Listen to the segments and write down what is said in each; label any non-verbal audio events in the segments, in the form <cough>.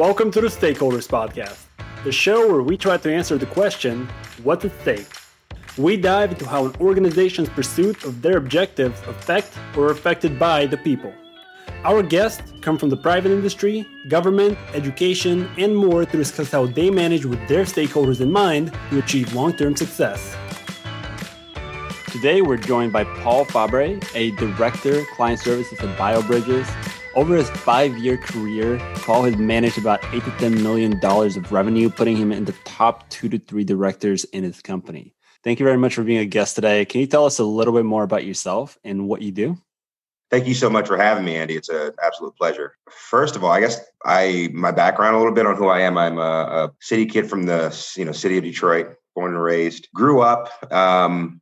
Welcome to the Stakeholders Podcast, the show where we try to answer the question what's at stake? We dive into how an organization's pursuit of their objectives affect or are affected by the people. Our guests come from the private industry, government, education, and more to discuss how they manage with their stakeholders in mind to achieve long term success. Today, we're joined by Paul Fabre, a director, client services at BioBridges, over his five year career, Paul has managed about eight to $10 million of revenue, putting him in the top two to three directors in his company. Thank you very much for being a guest today. Can you tell us a little bit more about yourself and what you do? Thank you so much for having me, Andy. It's an absolute pleasure. First of all, I guess I my background a little bit on who I am. I'm a, a city kid from the you know city of Detroit, born and raised. Grew up um,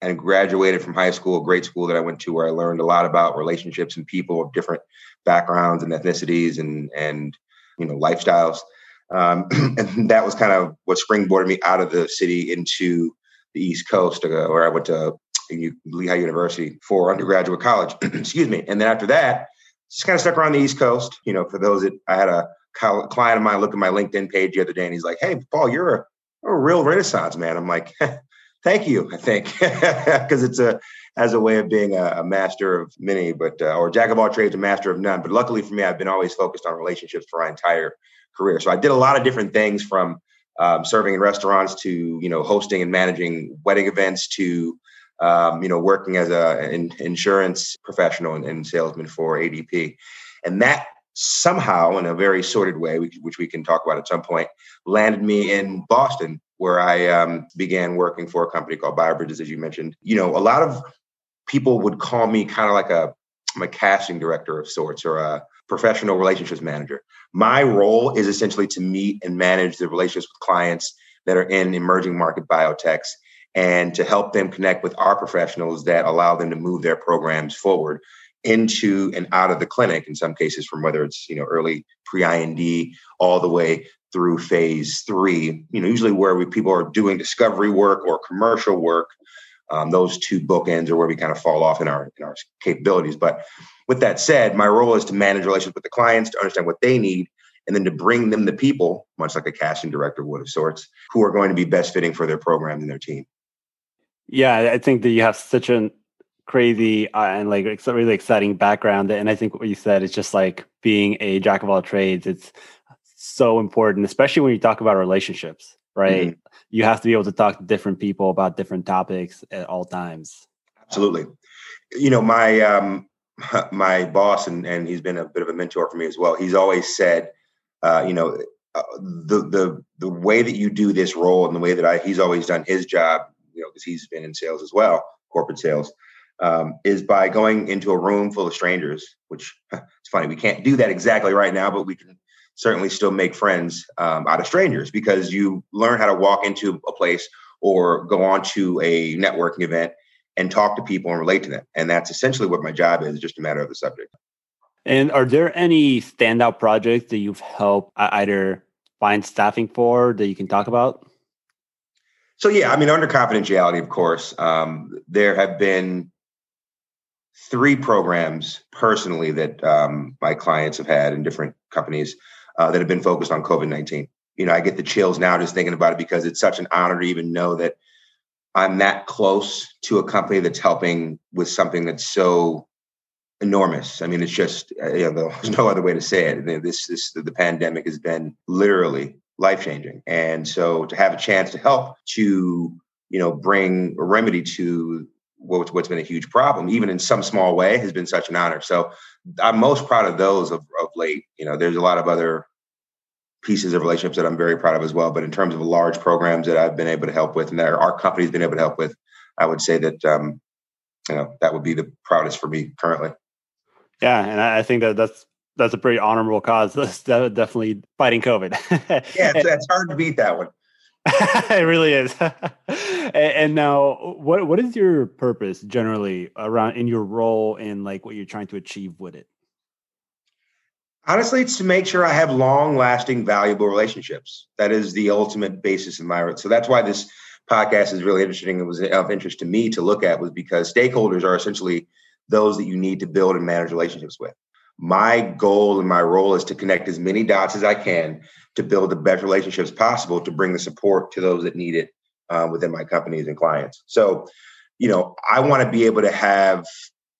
and graduated from high school, a great school that I went to, where I learned a lot about relationships and people of different backgrounds and ethnicities and and you know lifestyles. Um, <clears throat> and that was kind of what springboarded me out of the city into the East Coast, uh, where I went to Lehigh University for undergraduate college. <clears throat> Excuse me. And then after that, just kind of stuck around the East Coast. You know, for those that I had a client of mine look at my LinkedIn page the other day, and he's like, "Hey, Paul, you're a, a real Renaissance man." I'm like, <laughs> "Thank you." I think <laughs> because it's a as a way of being a, a master of many, but uh, or jack of all trades, a master of none. But luckily for me, I've been always focused on relationships for my entire career. So I did a lot of different things from um, serving in restaurants to you know hosting and managing wedding events to um, you know working as a, an insurance professional and, and, salesman for ADP, and that somehow in a very sorted way, which we can talk about at some point, landed me in Boston where I um, began working for a company called BioBridges, as you mentioned. You know, a lot of people would call me kind of like a, I'm a casting director of sorts or a professional relationships manager. My role is essentially to meet and manage the relationships with clients that are in emerging market biotechs and to help them connect with our professionals that allow them to move their programs forward into and out of the clinic in some cases from whether it's you know early pre-IND all the way through phase three you know usually where we, people are doing discovery work or commercial work um, those two bookends are where we kind of fall off in our in our capabilities. But with that said, my role is to manage relations with the clients, to understand what they need, and then to bring them the people, much like a casting director would of sorts, who are going to be best fitting for their program and their team. Yeah, I think that you have such a crazy uh, and like it's a really exciting background, and I think what you said is just like being a jack of all trades. It's so important, especially when you talk about relationships, right? Mm-hmm you have to be able to talk to different people about different topics at all times. Absolutely. You know, my um <laughs> my boss and and he's been a bit of a mentor for me as well. He's always said, uh, you know, uh, the the the way that you do this role and the way that I he's always done his job, you know, because he's been in sales as well, corporate sales, um, is by going into a room full of strangers. Which <laughs> it's funny we can't do that exactly right now, but we can certainly still make friends um, out of strangers because you learn how to walk into a place or go on to a networking event and talk to people and relate to them. And that's essentially what my job is, just a matter of the subject. And are there any standout projects that you've helped either find staffing for that you can talk about? So, yeah, I mean, under confidentiality, of course, um, there have been three programs personally that um, my clients have had in different companies uh, that have been focused on COVID 19. You know, I get the chills now just thinking about it because it's such an honor to even know that I'm that close to a company that's helping with something that's so enormous. I mean, it's just, uh, you know, there's no other way to say it. This, this, the pandemic has been literally life changing. And so to have a chance to help to, you know, bring a remedy to what's, what's been a huge problem, even in some small way, has been such an honor. So I'm most proud of those of, of late. You know, there's a lot of other pieces of relationships that I'm very proud of as well. But in terms of large programs that I've been able to help with and that our company's been able to help with, I would say that um, you know that would be the proudest for me currently. Yeah, and I think that that's that's a pretty honorable cause. <laughs> That's definitely fighting COVID. <laughs> yeah, it's, it's hard to beat that one. <laughs> it really is. <laughs> and, now, what what is your purpose generally around in your role and like what you're trying to achieve with it? Honestly, it's to make sure I have long lasting, valuable relationships. That is the ultimate basis of my. So that's why this podcast is really interesting. It was of interest to me to look at was because stakeholders are essentially those that you need to build and manage relationships with. My goal and my role is to connect as many dots as I can to build the best relationships possible to bring the support to those that need it uh, within my companies and clients. So, you know, I want to be able to have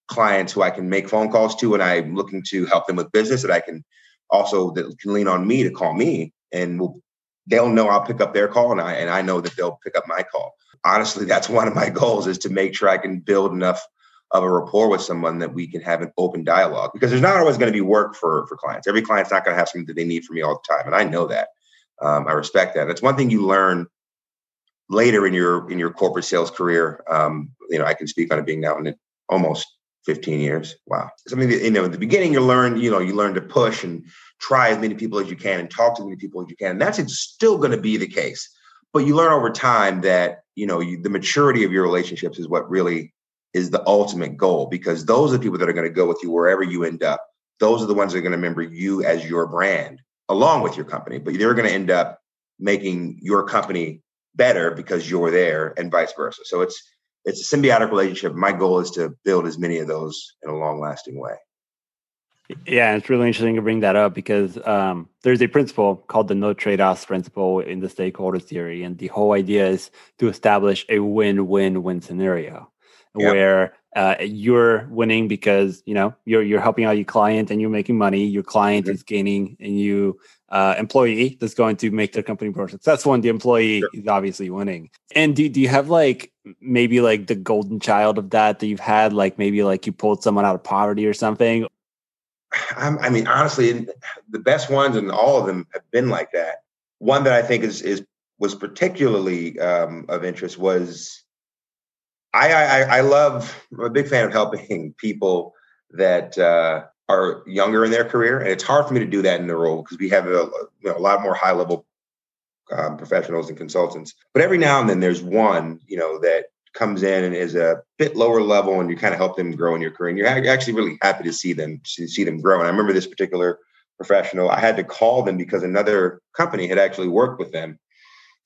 clients who I can make phone calls to, and I'm looking to help them with business that I can also that can lean on me to call me, and we'll, they'll know I'll pick up their call, and I and I know that they'll pick up my call. Honestly, <laughs> that's one of my goals is to make sure I can build enough of a rapport with someone that we can have an open dialogue because there's not always going to be work for for clients. Every client's not going to have something that they need from me all the time, and I know that. Um, I respect that. It's one thing you learn later in your in your corporate sales career. Um, you know, I can speak on it being now in almost 15 years. Wow. Something that, you know, in the beginning you learn, you know, you learn to push and try as many people as you can and talk to as many people as you can. And that's still going to be the case. But you learn over time that, you know, you, the maturity of your relationships is what really is the ultimate goal because those are the people that are going to go with you wherever you end up. Those are the ones that are going to remember you as your brand along with your company, but they're going to end up making your company better because you're there and vice versa. So it's it's a symbiotic relationship. My goal is to build as many of those in a long lasting way. Yeah, it's really interesting to bring that up because um, there's a principle called the no trade offs principle in the stakeholder theory. And the whole idea is to establish a win win win scenario yep. where uh, you're winning because you know you're you're helping out your client and you're making money. Your client mm-hmm. is gaining, and you uh, employee that's going to make their company more successful, and the employee sure. is obviously winning. And do do you have like maybe like the golden child of that that you've had, like maybe like you pulled someone out of poverty or something? I mean, honestly, the best ones and all of them have been like that. One that I think is is was particularly um, of interest was I, I, I love. I'm a big fan of helping <laughs> people that uh, are younger in their career, and it's hard for me to do that in the role because we have a, you know, a lot more high level um, professionals and consultants. But every now and then, there's one you know that comes in and is a bit lower level, and you kind of help them grow in your career, and you're actually really happy to see them see them grow. And I remember this particular professional. I had to call them because another company had actually worked with them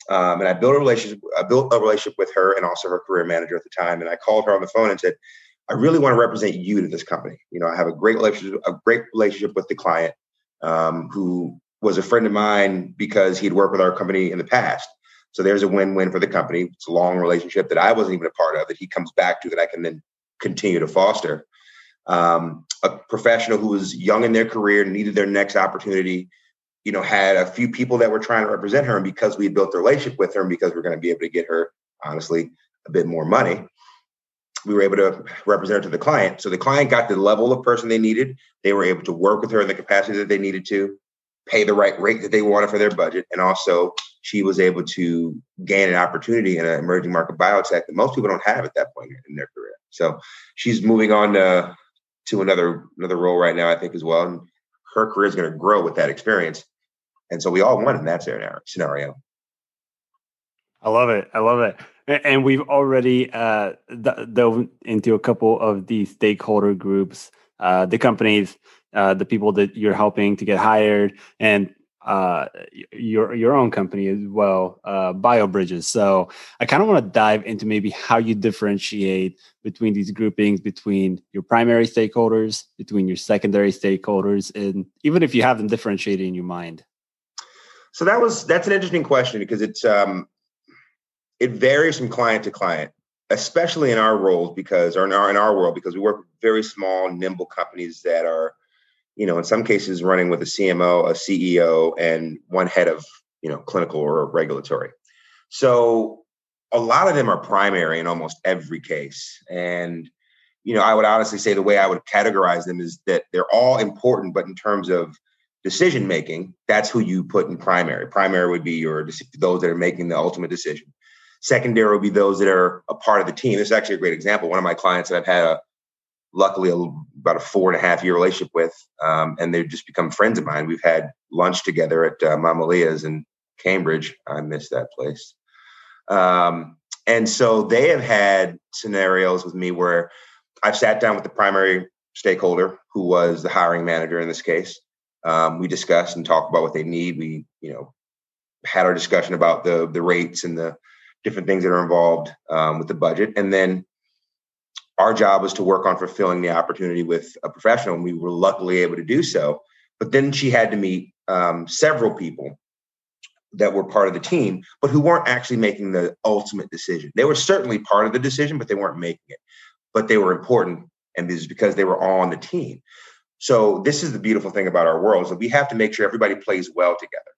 um, and I built a relationship. I built a relationship with her and also her career manager at the time. And I called her on the phone and said, "I really want to represent you to this company. You know, I have a great relationship, a great relationship with the client, um, who was a friend of mine because he'd worked with our company in the past. So there's a win-win for the company. It's a long relationship that I wasn't even a part of that he comes back to that I can then continue to foster. Um, a professional who was young in their career, needed their next opportunity, you know, had a few people that were trying to represent her. And because we built a relationship with her and because we're going to be able to get her, honestly, a bit more money, we were able to represent her to the client. So the client got the level of person they needed. They were able to work with her in the capacity that they needed to, pay the right rate that they wanted for their budget. And also, she was able to gain an opportunity in an emerging market biotech that most people don't have at that point in their career. So she's moving on to, to another another role right now, I think, as well. And her career is going to grow with that experience. And so we all won in that scenario. I love it. I love it. And we've already uh, dove into a couple of the stakeholder groups, uh, the companies, uh, the people that you're helping to get hired, and uh, your your own company as well, uh, BioBridges. So I kind of want to dive into maybe how you differentiate between these groupings, between your primary stakeholders, between your secondary stakeholders, and even if you have them differentiated in your mind. So that was that's an interesting question because it's um, it varies from client to client, especially in our roles because or in our in our world because we work with very small, nimble companies that are, you know, in some cases running with a CMO, a CEO, and one head of you know clinical or regulatory. So a lot of them are primary in almost every case, and you know, I would honestly say the way I would categorize them is that they're all important, but in terms of decision making, that's who you put in primary. Primary would be your those that are making the ultimate decision. Secondary would be those that are a part of the team. This is actually a great example. One of my clients that I've had a luckily a, about a four and a half year relationship with, um, and they've just become friends of mine. We've had lunch together at uh, Mamaleh's in Cambridge. I miss that place. Um, and so they have had scenarios with me where I've sat down with the primary stakeholder, who was the hiring manager in this case, um, we discussed and talked about what they need. We, you know, had our discussion about the the rates and the different things that are involved um, with the budget, and then our job was to work on fulfilling the opportunity with a professional, and we were luckily able to do so. But then she had to meet um, several people that were part of the team, but who weren't actually making the ultimate decision. They were certainly part of the decision, but they weren't making it. But they were important, and this is because they were all on the team. So this is the beautiful thing about our world is that we have to make sure everybody plays well together.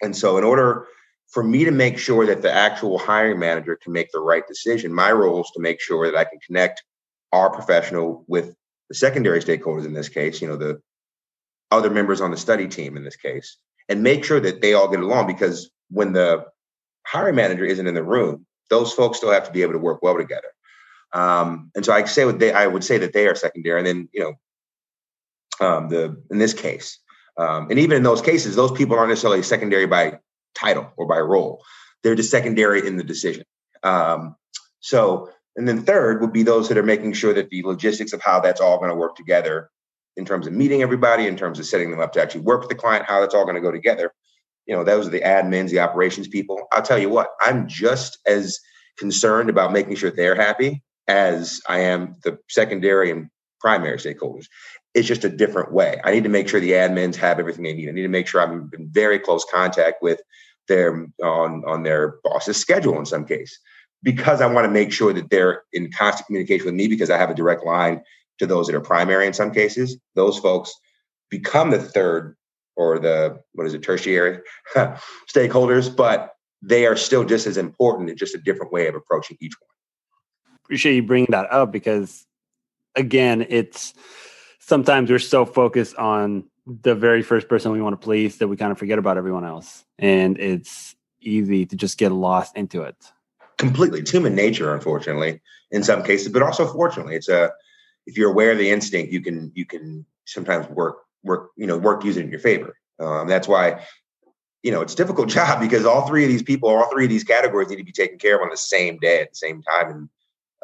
And so in order for me to make sure that the actual hiring manager can make the right decision, my role is to make sure that I can connect our professional with the secondary stakeholders in this case, you know, the other members on the study team in this case, and make sure that they all get along because when the hiring manager isn't in the room, those folks still have to be able to work well together. Um, and so I say what they, I would say that they are secondary, and then you know, um, the in this case, um, and even in those cases, those people aren't necessarily secondary by title or by role; they're just secondary in the decision. Um, so, and then third would be those that are making sure that the logistics of how that's all going to work together in terms of meeting everybody, in terms of setting them up to actually work with the client, how that's all going to go together. You know, those are the admins, the operations people. I'll tell you what, I'm just as concerned about making sure they're happy as I am the secondary and primary stakeholders. It's just a different way. I need to make sure the admins have everything they need. I need to make sure I'm in very close contact with their on on their boss's schedule in some case because I want to make sure that they're in constant communication with me because I have a direct line to those that are primary in some cases. Those folks become the third or the what is it tertiary <laughs> stakeholders, but they are still just as important. It's just a different way of approaching each one. Appreciate you bringing that up because again, it's sometimes we're so focused on the very first person we want to please that we kind of forget about everyone else, and it's easy to just get lost into it. Completely, it's human nature, unfortunately, in some cases, but also fortunately, it's a if you're aware of the instinct, you can you can sometimes work work you know work using in your favor. Um, that's why you know it's a difficult <laughs> job because all three of these people, all three of these categories need to be taken care of on the same day at the same time in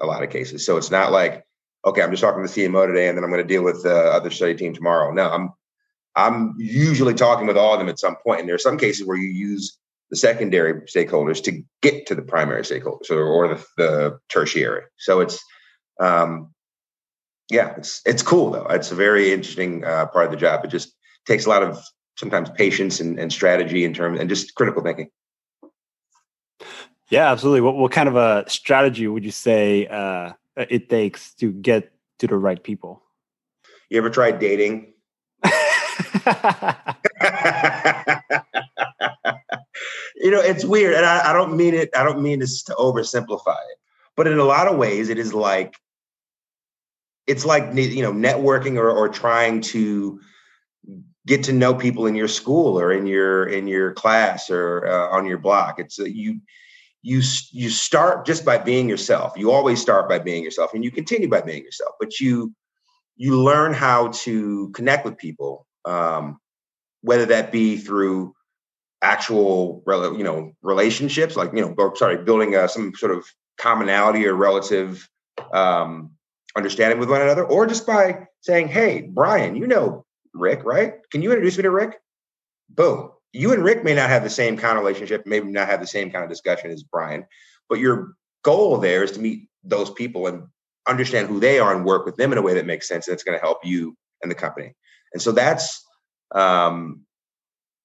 a lot of cases. So it's not like okay, I'm just talking to the CMO today, and then I'm going to deal with the other study team tomorrow. No, I'm I'm usually talking with all of them at some point, and there are some cases where you use the secondary stakeholders to get to the primary stakeholders or, or the, the tertiary. So it's um, yeah, it's it's cool though. It's a very interesting uh, part of the job. It just takes a lot of sometimes patience and, and strategy in terms and just critical thinking. Yeah, absolutely. What what kind of a strategy would you say uh, it takes to get to the right people? You ever tried dating? <laughs> you know, it's weird, and I, I don't mean it. I don't mean this to oversimplify it, but in a lot of ways, it is like it's like you know networking or, or trying to get to know people in your school or in your in your class or uh, on your block it's uh, you you you start just by being yourself you always start by being yourself and you continue by being yourself but you you learn how to connect with people um, whether that be through actual you know relationships like you know or sorry building uh, some sort of commonality or relative um, understanding with one another, or just by saying, Hey, Brian, you know Rick, right? Can you introduce me to Rick? Boom. You and Rick may not have the same kind of relationship, maybe not have the same kind of discussion as Brian, but your goal there is to meet those people and understand who they are and work with them in a way that makes sense and it's going to help you and the company. And so that's, um,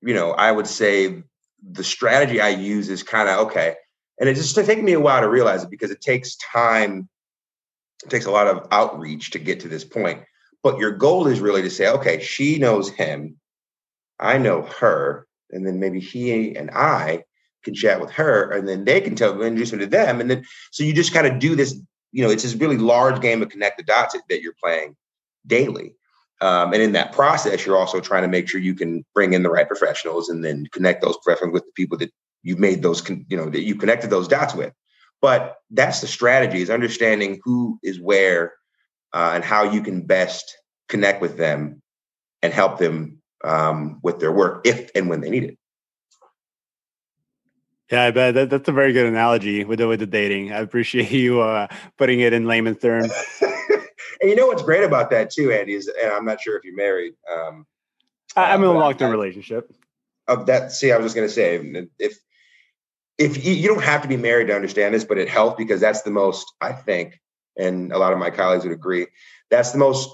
you know, I would say the strategy I use is kind of okay. And it just taken me a while to realize it because it takes time it takes a lot of outreach to get to this point. But your goal is really to say, okay, she knows him, I know her, and then maybe he and I can chat with her, and then they can tell introduce me to them, and then so you just kind of do this. You know, it's this really large game of connect the dots that you're playing daily. Um, and in that process, you're also trying to make sure you can bring in the right professionals and then connect those professionals with the people that you've made those, you know, that you connected those dots with. But that's the strategy is understanding who is where uh, and how you can best connect with them and help them um, with their work if and when they need it. Yeah, I bet that, that's a very good analogy with the with the dating. I appreciate <laughs> you uh, putting it in layman's terms. <laughs> and you know what's great about that too, Andy is, and I'm not sure if you're married. Um, I'm in a long term relationship. Of that, see, I was just going to say, if if you, you don't have to be married to understand this, but it helps because that's the most, I think, and a lot of my colleagues would agree. That's the most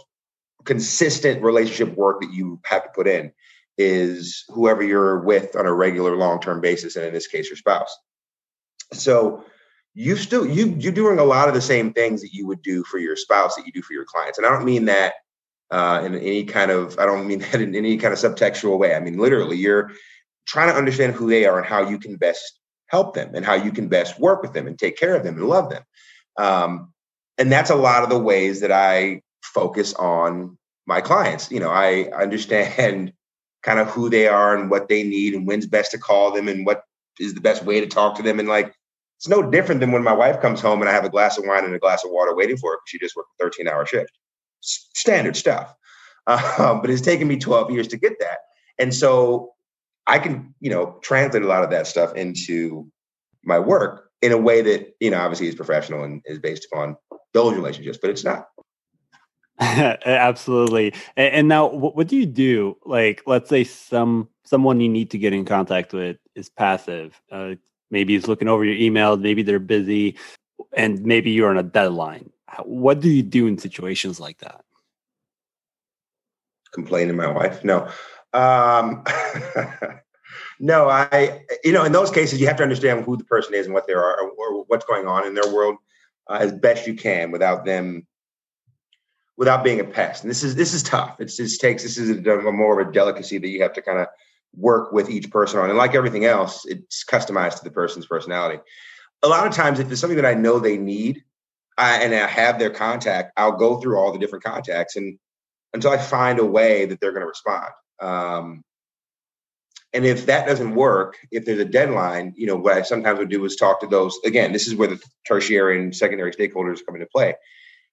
consistent relationship work that you have to put in is whoever you're with on a regular long-term basis and in this case your spouse. So you still you you're doing a lot of the same things that you would do for your spouse that you do for your clients. And i don't mean that uh, in any kind of i don't mean <laughs> that in any kind of subtextual way. I mean literally you're trying to understand who they are and how you can best help them and how you can best work with them and take care of them and love them. Um, and that's a lot of the ways that i focus on my clients you know i understand <laughs> kind of who they are and what they need and when's best to call them and what is the best way to talk to them. And like, it's no different than when my wife comes home and I have a glass of wine and a glass of water waiting for her because she just worked a 13 hour shift. Standard stuff. <laughs> Um, but it's taken me 12 years to get that. And so I can, you know, translate a lot of that stuff into my work in a way that, you know, obviously is professional and is based upon those relationships, but it's not. <laughs> Absolutely. And, and now, what, what, do you do? Like, let's say some someone you need to get in contact with is passive. Uh, maybe he's looking over your email. Maybe they're busy, and maybe you're on a deadline. What do you do in situations like that? Complain to my wife? No. Um, <laughs> no, I. You know, in those cases, you have to understand who the person is and what they are, or, or what's going on in their world uh, as best you can without them without being a pest. And this is this is tough. It's just takes this is a, a more of a delicacy that you have to kind of work with each person on. And like everything else, it's customized to the person's personality. A lot of times, if it's something that I know they need, I, and I have their contact, I'll go through all the different contacts and until I find a way that they're going to respond. Um, and if that doesn't work, if there's a deadline, you know, what I sometimes would do is talk to those. Again, this is where the tertiary and secondary stakeholders come into play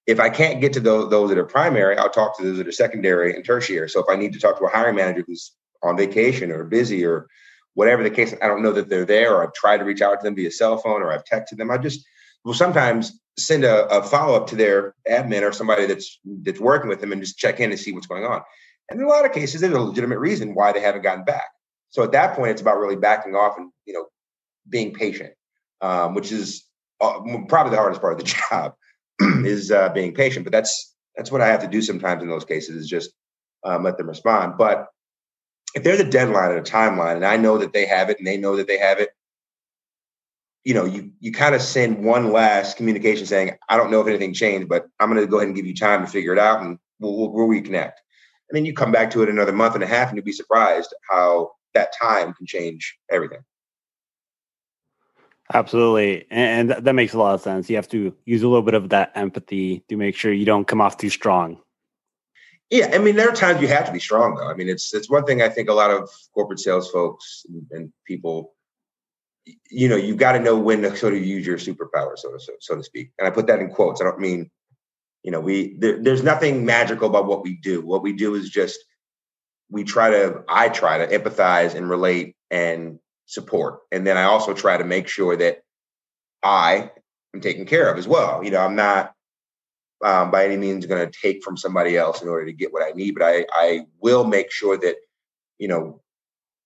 if I can't get to those, those that are primary, I'll talk to those that are secondary and tertiary. So if I need to talk to a hiring manager who's on vacation or busy or whatever the case, I don't know that they're there, or I've tried to reach out to them via cell phone or I've texted them. I just will sometimes send a, a follow up to their admin or somebody that's that's working with them and just check in and see what's going on. And in a lot of cases, there's a legitimate reason why they haven't gotten back. So at that point, it's about really backing off and you know being patient, um, which is uh, probably the hardest part of the <laughs> job. <clears throat> is uh, being patient. But that's that's what I have to do sometimes in those cases is just um, let them respond. But if there's a deadline and a timeline, and I know that they have it, and they know that they have it, you know, you you kind of send one last communication saying, "I don't know if anything changed, but I'm going to go ahead and give you time to figure it out, and we'll, we'll, we'll reconnect." And then you come back to it another month and a half, and you'll be surprised how that time can change everything. Absolutely. And that makes a lot of sense. You have to use a little bit of that empathy to make sure you don't come off too strong. Yeah, I mean, there are times you have to be strong, though. I mean, it's it's one thing I think a lot of corporate sales folks and, and people, you know, you've got to know when to sort of use your superpower, so to so, so, to speak. And I put that in quotes. I don't mean, you know, we there, there's nothing magical about what we do. What we do is just we try to, I try to empathize and relate and support. And then I also try to make sure that I am taken care of as well. You know, I'm not um, by any means going to take from somebody else in order to get what I need, but I, I will make sure that, you know,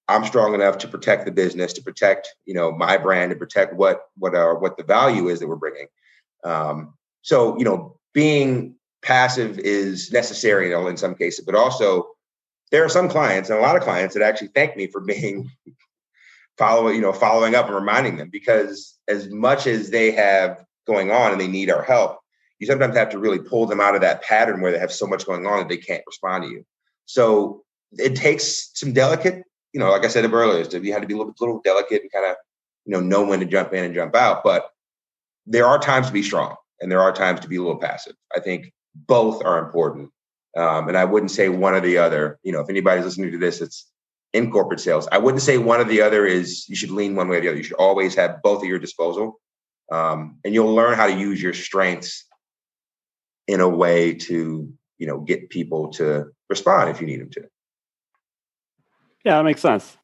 I'm strong enough to protect the business, to protect, you know, my brand, to protect what what our what the value is that we're bringing. Um, so, you know, being passive is necessary in some cases, but also there are some clients and a lot of clients that actually thank me for <laughs> being follow you know following up and reminding them because as much as they have going on and they need our help you sometimes have to really pull them out of that pattern where they have so much going on that they can't respond to you. So it takes some delicate you know like i said earlier you had to be a little, little delicate and kind of you know know when to jump in and jump out but there are times to be strong and there are times to be a little passive. I think both are important um, and i wouldn't say one or the other. You know if anybody's listening to this it's in corporate sales. I wouldn't say one or the other is you should lean one way or the other. You should always have both at your disposal. Um, and you'll learn how to use your strengths in a way to, you know, get people to respond if you need them to. Yeah, that makes sense.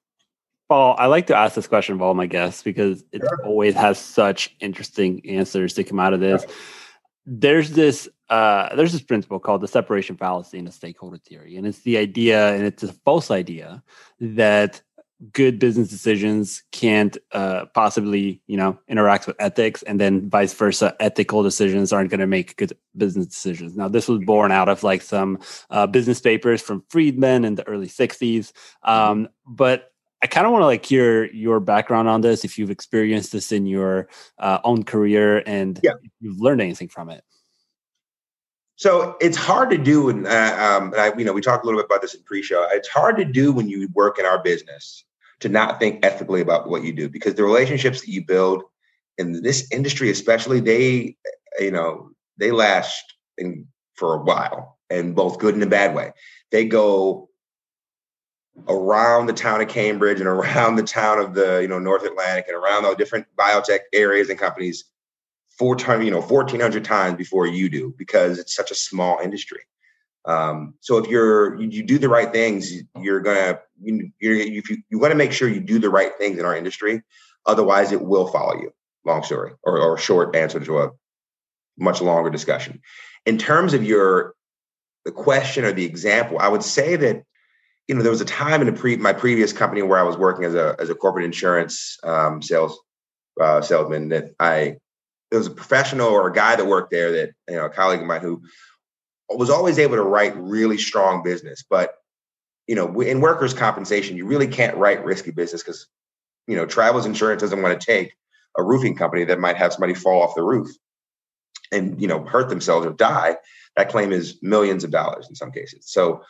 Paul, I like to ask this question of all my guests because it sure. always has such interesting answers to come out of this. There's this uh, there's this principle called the separation fallacy in a stakeholder theory, and it's the idea, and it's a false idea that good business decisions can't uh, possibly you know interact with ethics. And then vice versa ethical decisions aren't going to make good business decisions. Now this was born out of like some uh, business papers from friedman in the early 60s um, but i kind of want to like hear your background on this if you've experienced this in your uh, own career and yeah. you've learned anything from it so it's hard to do, and uh, um, I, you know, we talked a little bit about this in pre-show. It's hard to do when you work in our business to not think ethically about what you do because the relationships that you build in this industry, especially, they, you know, they last in, for a while, and both good and a bad way. They go around the town of Cambridge and around the town of the you know North Atlantic and around all different biotech areas and companies four times, you know, 1400 times before you do because it's such a small industry. Um, so if you're, you, you, do the right things, you're to, you, you're, if you, you want to make sure you do the right things in our industry. Otherwise it will follow you. Long story or, or short answer to a much longer discussion. In terms of your, the question or the example, I would say that, you know, there was a time in the pre, my previous company where I was working as a, as a corporate insurance um, sales uh, salesman that I there was a professional or a guy that worked there that you know a colleague of mine who was always able to write really strong business. But you know in workers compensation you really can't write risky business because you know travelers insurance doesn't want to take a roofing company that might have somebody fall off the roof and you know hurt themselves or die. That claim is millions of dollars in some cases. So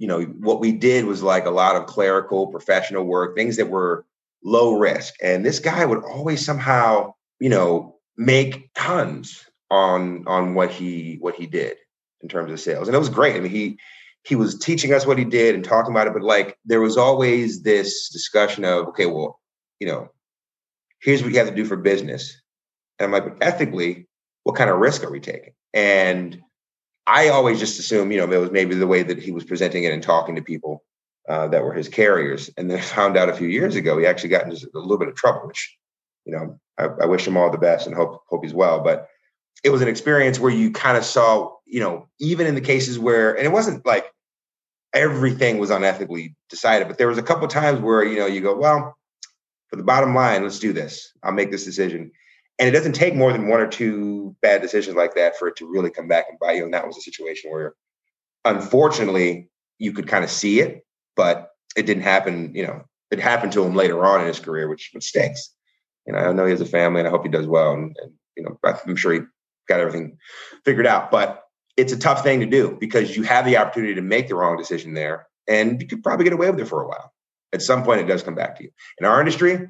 you know what we did was like a lot of clerical professional work things that were low risk. And this guy would always somehow you know make tons on on what he what he did in terms of sales. And it was great. I mean he he was teaching us what he did and talking about it but like there was always this discussion of okay well you know here's what you have to do for business. And i'm like but ethically what kind of risk are we taking? And i always just assumed you know it was maybe the way that he was presenting it and talking to people uh, that were his carriers and then found out a few years ago he actually got into a little bit of trouble which you know I, I wish him all the best and hope hope he's well. But it was an experience where you kind of saw, you know, even in the cases where, and it wasn't like everything was unethically decided, but there was a couple times where you know you go, well, for the bottom line, let's do this. I'll make this decision. And it doesn't take more than one or two bad decisions like that for it to really come back and bite you. And that was a situation where, unfortunately, you could kind of see it, but it didn't happen. You know, it happened to him later on in his career, which, which stinks know, I know he has a family and I hope he does well. And, and, you know, I'm sure he got everything figured out, but it's a tough thing to do because you have the opportunity to make the wrong decision there and you could probably get away with it for a while. At some point, it does come back to you. In our industry, you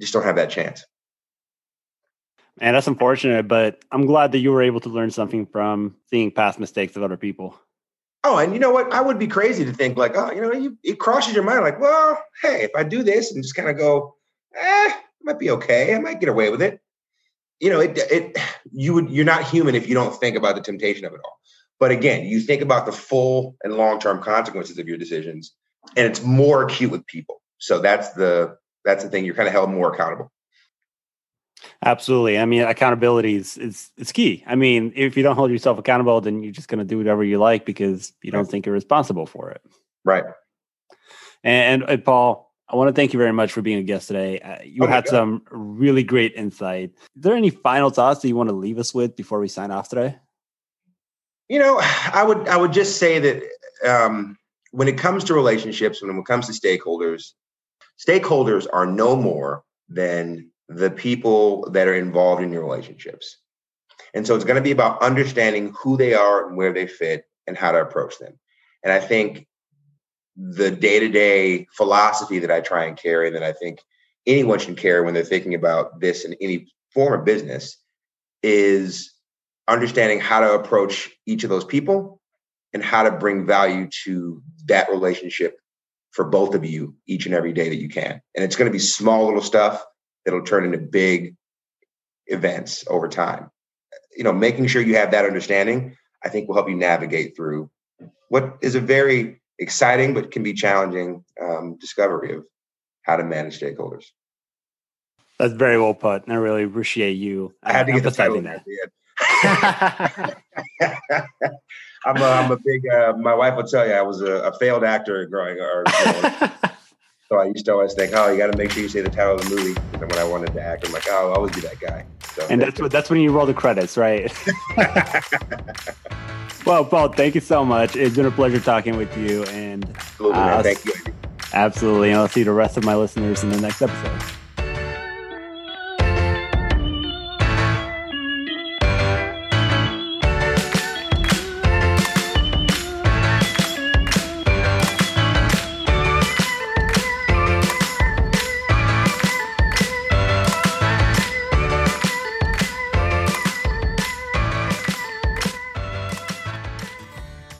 just don't have that chance. And that's unfortunate, but I'm glad that you were able to learn something from seeing past mistakes of other people. Oh, and you know what? I would be crazy to think like, oh, you know, you, it crosses your mind like, well, hey, if I do this and just kind of go, eh, it might be okay. I might get away with it. You know, it it you would you're not human if you don't think about the temptation of it all. But again, you think about the full and long-term consequences of your decisions, and it's more acute with people. So that's the that's the thing. You're kind of held more accountable. Absolutely. I mean, accountability is, is, is key. I mean, if you don't hold yourself accountable, then you're just going to do whatever you like because you don't think you're responsible for it. Right. And, and, Paul, I want to thank you very much for being a guest today. Uh, you oh had some really great insight. Is there any final thoughts that you want to leave us with before we sign off today? You know, I would I would just say that um, when it comes to relationships, when it comes to stakeholders, stakeholders are no more than the people that are involved in your relationships. And so it's going to be about understanding who they are and where they fit and how to approach them. And I think the day-to-day philosophy that I try and carry that I think anyone should carry when they're thinking about this in any form of business is understanding how to approach each of those people and how to bring value to that relationship for both of you each and every day that you can. And it's going to be small little stuff that'll turn into big events over time. You know, making sure you have that understanding, I think will help you navigate through what is a very exciting but can be challenging um, discovery of how to manage stakeholders. That's very well put, and I really appreciate you. I had to get the title that. <laughs> I'm a, I'm a big. Uh, my wife will tell you I was a, a failed actor growing. Or, you know, <laughs> So I used to always think, oh, you got to make sure you say the title of the movie. And when I wanted to act, I'm like, oh, I'll always be that guy. So, and that's what that's when you roll the credits, right? <laughs> well, Paul, thank you so much. It's been a pleasure talking with you. And absolutely, uh, Thank you. Absolutely. And I'll see the rest of my listeners in the next episode.